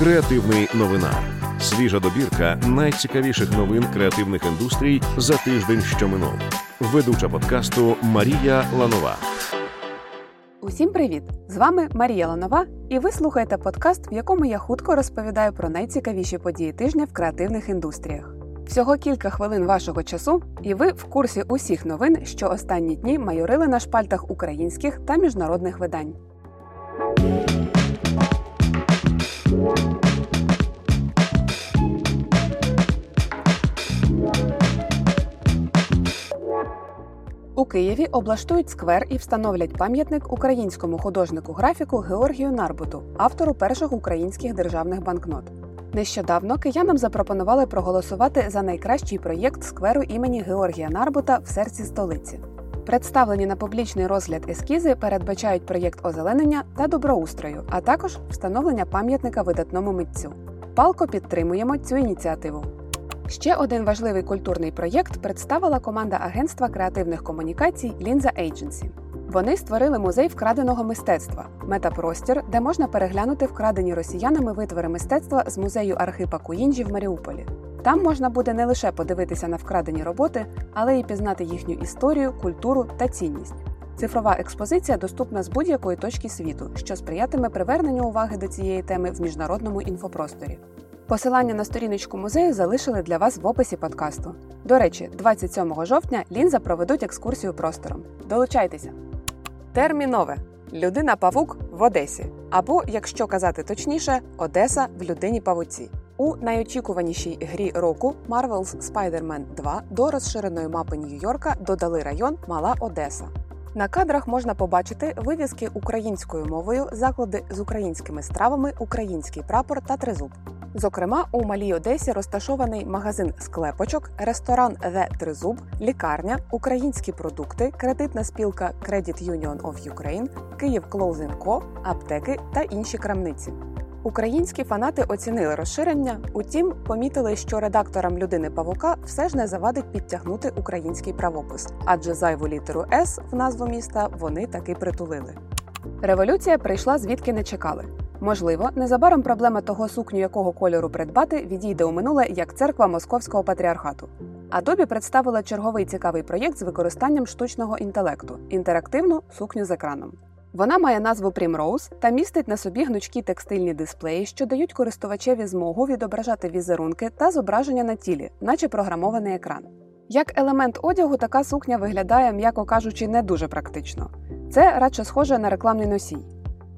Креативний новина. Свіжа добірка найцікавіших новин креативних індустрій за тиждень, що минув. Ведуча подкасту Марія Ланова. Усім привіт! З вами Марія Ланова, і ви слухаєте подкаст, в якому я хутко розповідаю про найцікавіші події тижня в креативних індустріях. Всього кілька хвилин вашого часу, і ви в курсі усіх новин, що останні дні майорили на шпальтах українських та міжнародних видань. У Києві облаштують сквер і встановлять пам'ятник українському художнику графіку Георгію Нарбуту, автору перших українських державних банкнот. Нещодавно киянам запропонували проголосувати за найкращий проєкт скверу імені Георгія Нарбута в серці столиці. Представлені на публічний розгляд ескізи передбачають проєкт озеленення та доброустрою, а також встановлення пам'ятника видатному митцю. Палко підтримуємо цю ініціативу. Ще один важливий культурний проєкт представила команда агентства креативних комунікацій Лінза Agency. Вони створили музей вкраденого мистецтва метапростір, де можна переглянути вкрадені росіянами витвори мистецтва з музею Архипа Куїнджі в Маріуполі. Там можна буде не лише подивитися на вкрадені роботи, але й пізнати їхню історію, культуру та цінність. Цифрова експозиція доступна з будь-якої точки світу, що сприятиме приверненню уваги до цієї теми в міжнародному інфопросторі. Посилання на сторіночку музею залишили для вас в описі подкасту. До речі, 27 жовтня лінза проведуть екскурсію простором. Долучайтеся! Термінове людина павук в Одесі. Або, якщо казати точніше, Одеса в людині павуці. У найочікуванішій грі року Marvel's Spider-Man 2 до розширеної мапи Нью-Йорка додали район Мала Одеса. На кадрах можна побачити вивіски українською мовою, заклади з українськими стравами, український прапор та тризуб. Зокрема, у Малій Одесі розташований магазин склепочок, ресторан The Тризуб, лікарня, українські продукти, кредитна спілка Credit Union of Ukraine, Київ Clothing Co., аптеки та інші крамниці. Українські фанати оцінили розширення, утім, помітили, що редакторам людини Павука все ж не завадить підтягнути український правопис, адже зайву літеру С в назву міста вони таки притулили. Революція прийшла звідки не чекали. Можливо, незабаром проблема того сукню, якого кольору придбати, відійде у минуле як церква московського патріархату. Adobe представила черговий цікавий проєкт з використанням штучного інтелекту інтерактивну сукню з екраном. Вона має назву Primrose та містить на собі гнучкі текстильні дисплеї, що дають користувачеві змогу відображати візерунки та зображення на тілі, наче програмований екран. Як елемент одягу, така сукня виглядає, м'яко кажучи, не дуже практично. Це радше схоже на рекламний носій.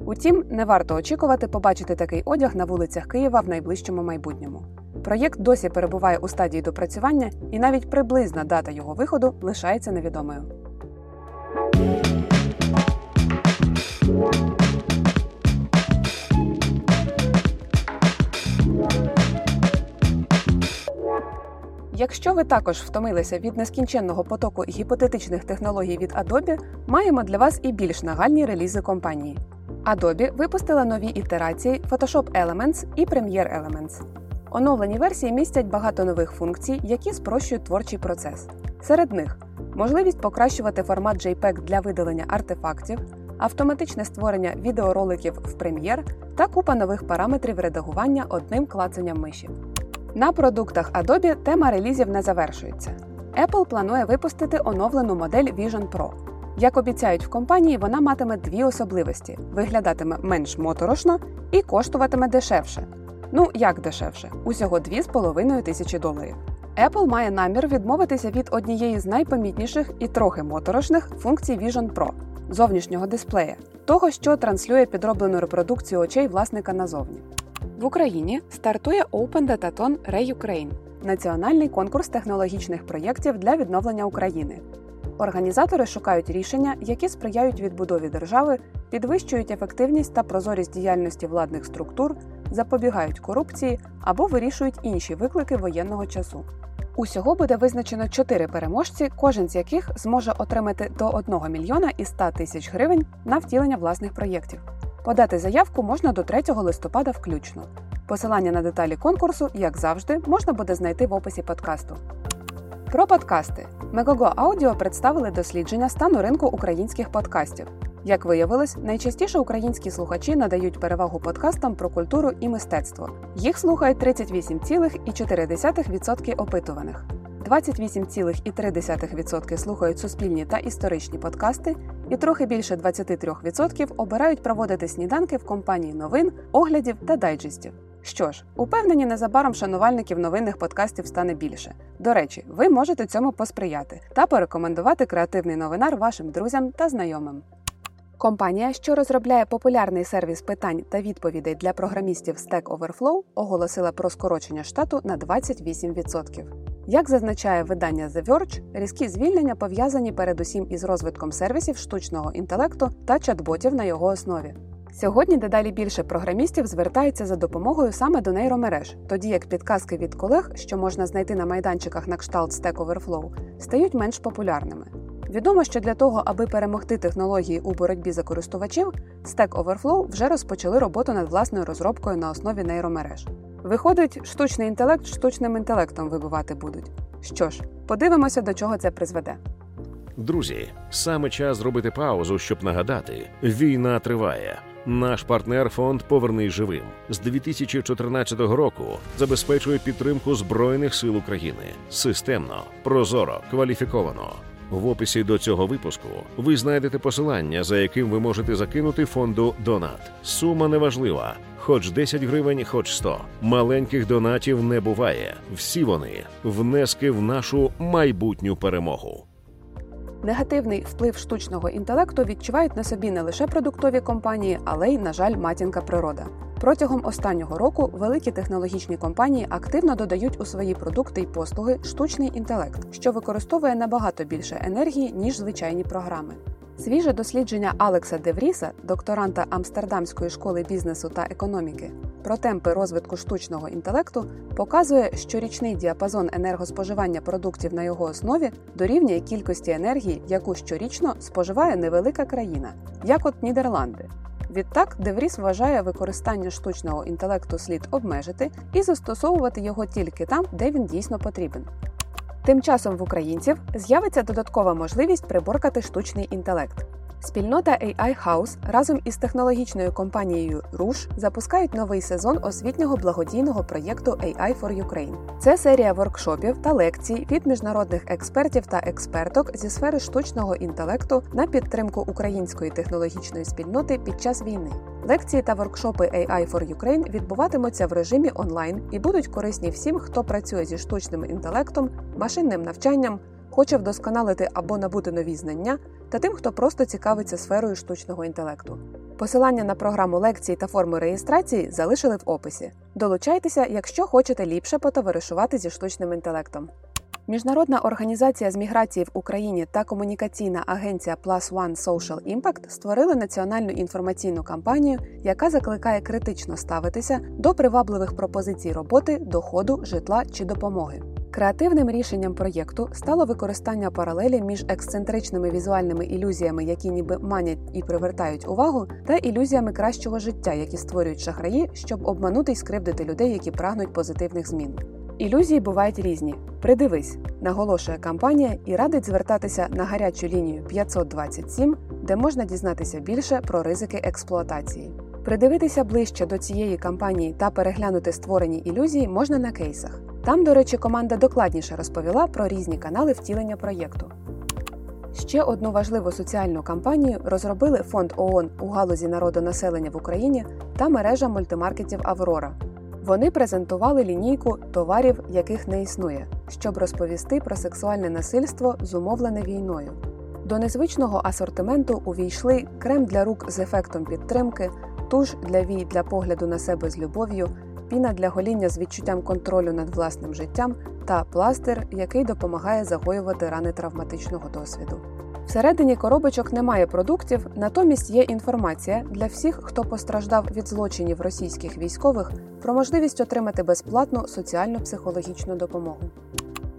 Утім, не варто очікувати побачити такий одяг на вулицях Києва в найближчому майбутньому. Проєкт досі перебуває у стадії допрацювання, і навіть приблизна дата його виходу лишається невідомою. Якщо ви також втомилися від нескінченного потоку гіпотетичних технологій від Adobe, маємо для вас і більш нагальні релізи компанії. Adobe випустила нові ітерації Photoshop Elements і Premiere Elements. Оновлені версії містять багато нових функцій, які спрощують творчий процес. Серед них можливість покращувати формат JPEG для видалення артефактів, автоматичне створення відеороликів в Premiere та купа нових параметрів редагування одним клацанням миші. На продуктах Adobe тема релізів не завершується. Apple планує випустити оновлену модель Vision Pro. Як обіцяють в компанії, вона матиме дві особливості: виглядатиме менш моторошно і коштуватиме дешевше. Ну як дешевше? Усього 2,5 тисячі доларів. Apple має намір відмовитися від однієї з найпомітніших і трохи моторошних функцій Vision Pro зовнішнього дисплея, того, що транслює підроблену репродукцію очей власника назовні. В Україні стартує Open Dataton Re-Ukraine – національний конкурс технологічних проєктів для відновлення України. Організатори шукають рішення, які сприяють відбудові держави, підвищують ефективність та прозорість діяльності владних структур, запобігають корупції або вирішують інші виклики воєнного часу. Усього буде визначено чотири переможці, кожен з яких зможе отримати до 1 мільйона і 100 тисяч гривень на втілення власних проєктів. Подати заявку можна до 3 листопада включно. Посилання на деталі конкурсу, як завжди, можна буде знайти в описі подкасту. Про подкасти Megogo Audio представили дослідження стану ринку українських подкастів. Як виявилось, найчастіше українські слухачі надають перевагу подкастам про культуру і мистецтво. Їх слухають 38,4% опитуваних. 28,3% слухають суспільні та історичні подкасти, і трохи більше 23% обирають проводити сніданки в компанії новин, оглядів та дайджестів. Що ж, упевнені, незабаром шанувальників новинних подкастів стане більше. До речі, ви можете цьому посприяти та порекомендувати креативний новинар вашим друзям та знайомим. Компанія, що розробляє популярний сервіс питань та відповідей для програмістів Stack Overflow, оголосила про скорочення штату на 28%. Як зазначає видання The Verge, різкі звільнення пов'язані передусім із розвитком сервісів штучного інтелекту та чат-ботів на його основі. Сьогодні дедалі більше програмістів звертаються за допомогою саме до нейромереж, тоді як підказки від колег, що можна знайти на майданчиках на кшталт Stack Overflow, стають менш популярними. Відомо, що для того, аби перемогти технології у боротьбі за користувачів, Stack Overflow вже розпочали роботу над власною розробкою на основі нейромереж. Виходить, штучний інтелект штучним інтелектом вибивати будуть. Що ж, подивимося, до чого це призведе. Друзі, саме час зробити паузу, щоб нагадати: війна триває. Наш партнер фонд Повернись живим з 2014 року забезпечує підтримку збройних сил України системно, прозоро, кваліфіковано. В описі до цього випуску ви знайдете посилання, за яким ви можете закинути фонду Донат. Сума неважлива, хоч 10 гривень, хоч 100. Маленьких донатів не буває. Всі вони внески в нашу майбутню перемогу. Негативний вплив штучного інтелекту відчувають на собі не лише продуктові компанії, але й, на жаль, матінка природа. Протягом останнього року великі технологічні компанії активно додають у свої продукти й послуги штучний інтелект, що використовує набагато більше енергії ніж звичайні програми. Свіже дослідження Алекса Девріса, докторанта Амстердамської школи бізнесу та економіки, про темпи розвитку штучного інтелекту показує, що річний діапазон енергоспоживання продуктів на його основі дорівнює кількості енергії, яку щорічно споживає невелика країна, як от Нідерланди. Відтак, Девріс вважає використання штучного інтелекту слід обмежити і застосовувати його тільки там, де він дійсно потрібен. Тим часом в українців з'явиться додаткова можливість приборкати штучний інтелект. Спільнота AI House разом із технологічною компанією Rush запускають новий сезон освітнього благодійного проєкту AI for Ukraine. Це серія воркшопів та лекцій від міжнародних експертів та експерток зі сфери штучного інтелекту на підтримку української технологічної спільноти під час війни. Лекції та воркшопи AI for Ukraine відбуватимуться в режимі онлайн і будуть корисні всім, хто працює зі штучним інтелектом, машинним навчанням хоче вдосконалити або набути нові знання, та тим, хто просто цікавиться сферою штучного інтелекту. Посилання на програму лекцій та форму реєстрації залишили в описі. Долучайтеся, якщо хочете ліпше потоваришувати зі штучним інтелектом. Міжнародна організація з міграції в Україні та комунікаційна агенція Plus One Social Impact створили національну інформаційну кампанію, яка закликає критично ставитися до привабливих пропозицій роботи, доходу, житла чи допомоги. Креативним рішенням проєкту стало використання паралелі між ексцентричними візуальними ілюзіями, які ніби манять і привертають увагу, та ілюзіями кращого життя, які створюють шахраї, щоб обманути й скривдити людей, які прагнуть позитивних змін. Ілюзії бувають різні. Придивись, наголошує кампанія і радить звертатися на гарячу лінію 527, де можна дізнатися більше про ризики експлуатації. Придивитися ближче до цієї кампанії та переглянути створені ілюзії можна на кейсах. Там, до речі, команда докладніше розповіла про різні канали втілення проєкту. Ще одну важливу соціальну кампанію розробили фонд ООН у галузі народонаселення в Україні та мережа мультимаркетів Аврора. Вони презентували лінійку товарів, яких не існує, щоб розповісти про сексуальне насильство, зумовлене війною. До незвичного асортименту увійшли крем для рук з ефектом підтримки, туш для вій для погляду на себе з любов'ю, піна для гоління з відчуттям контролю над власним життям та пластир, який допомагає загоювати рани травматичного досвіду. Всередині коробочок немає продуктів, натомість є інформація для всіх, хто постраждав від злочинів російських військових, про можливість отримати безплатну соціальну психологічну допомогу.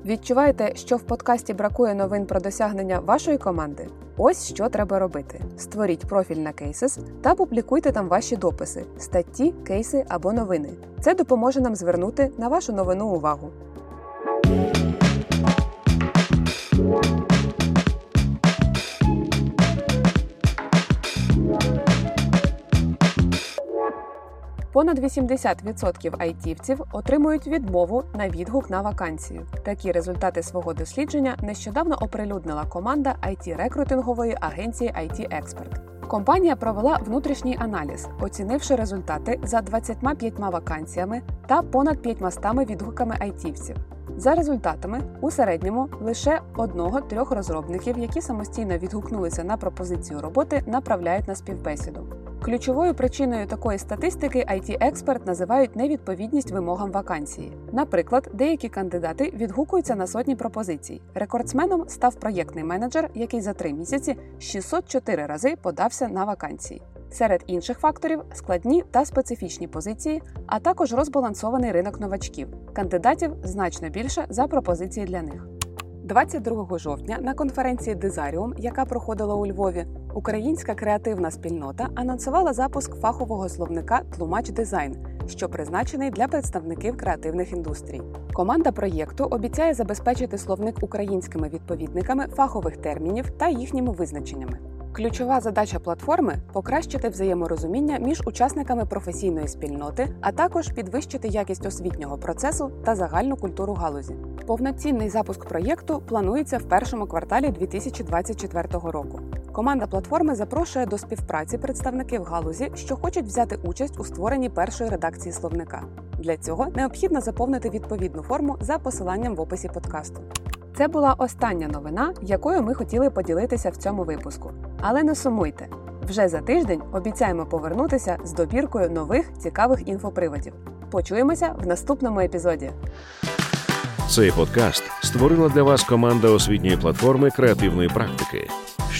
Відчуваєте, що в подкасті бракує новин про досягнення вашої команди? Ось що треба робити: створіть профіль на Cases та публікуйте там ваші дописи, статті, кейси або новини. Це допоможе нам звернути на вашу новину увагу. Понад 80% айтівців отримують відмову на відгук на вакансію. Такі результати свого дослідження нещодавно оприлюднила команда it рекрутингової агенції IT Expert. Компанія провела внутрішній аналіз, оцінивши результати за 25 вакансіями та понад 500 відгуками айтівців. За результатами, у середньому лише одного-трьох розробників, які самостійно відгукнулися на пропозицію роботи, направляють на співбесіду. Ключовою причиною такої статистики it експерт називають невідповідність вимогам вакансії. Наприклад, деякі кандидати відгукуються на сотні пропозицій. Рекордсменом став проєктний менеджер, який за три місяці 604 рази подався на вакансії. Серед інших факторів складні та специфічні позиції, а також розбалансований ринок новачків. Кандидатів значно більше за пропозиції для них. 22 жовтня на конференції Дизаріум, яка проходила у Львові, українська креативна спільнота анонсувала запуск фахового словника Тлумач дизайн, що призначений для представників креативних індустрій. Команда проєкту обіцяє забезпечити словник українськими відповідниками фахових термінів та їхніми визначеннями. Ключова задача платформи покращити взаєморозуміння між учасниками професійної спільноти, а також підвищити якість освітнього процесу та загальну культуру галузі. Повноцінний запуск проєкту планується в першому кварталі 2024 року. Команда платформи запрошує до співпраці представників галузі, що хочуть взяти участь у створенні першої редакції словника. Для цього необхідно заповнити відповідну форму за посиланням в описі подкасту. Це була остання новина, якою ми хотіли поділитися в цьому випуску. Але не сумуйте, вже за тиждень обіцяємо повернутися з добіркою нових цікавих інфоприводів. Почуємося в наступному епізоді. Цей подкаст створила для вас команда освітньої платформи креативної практики.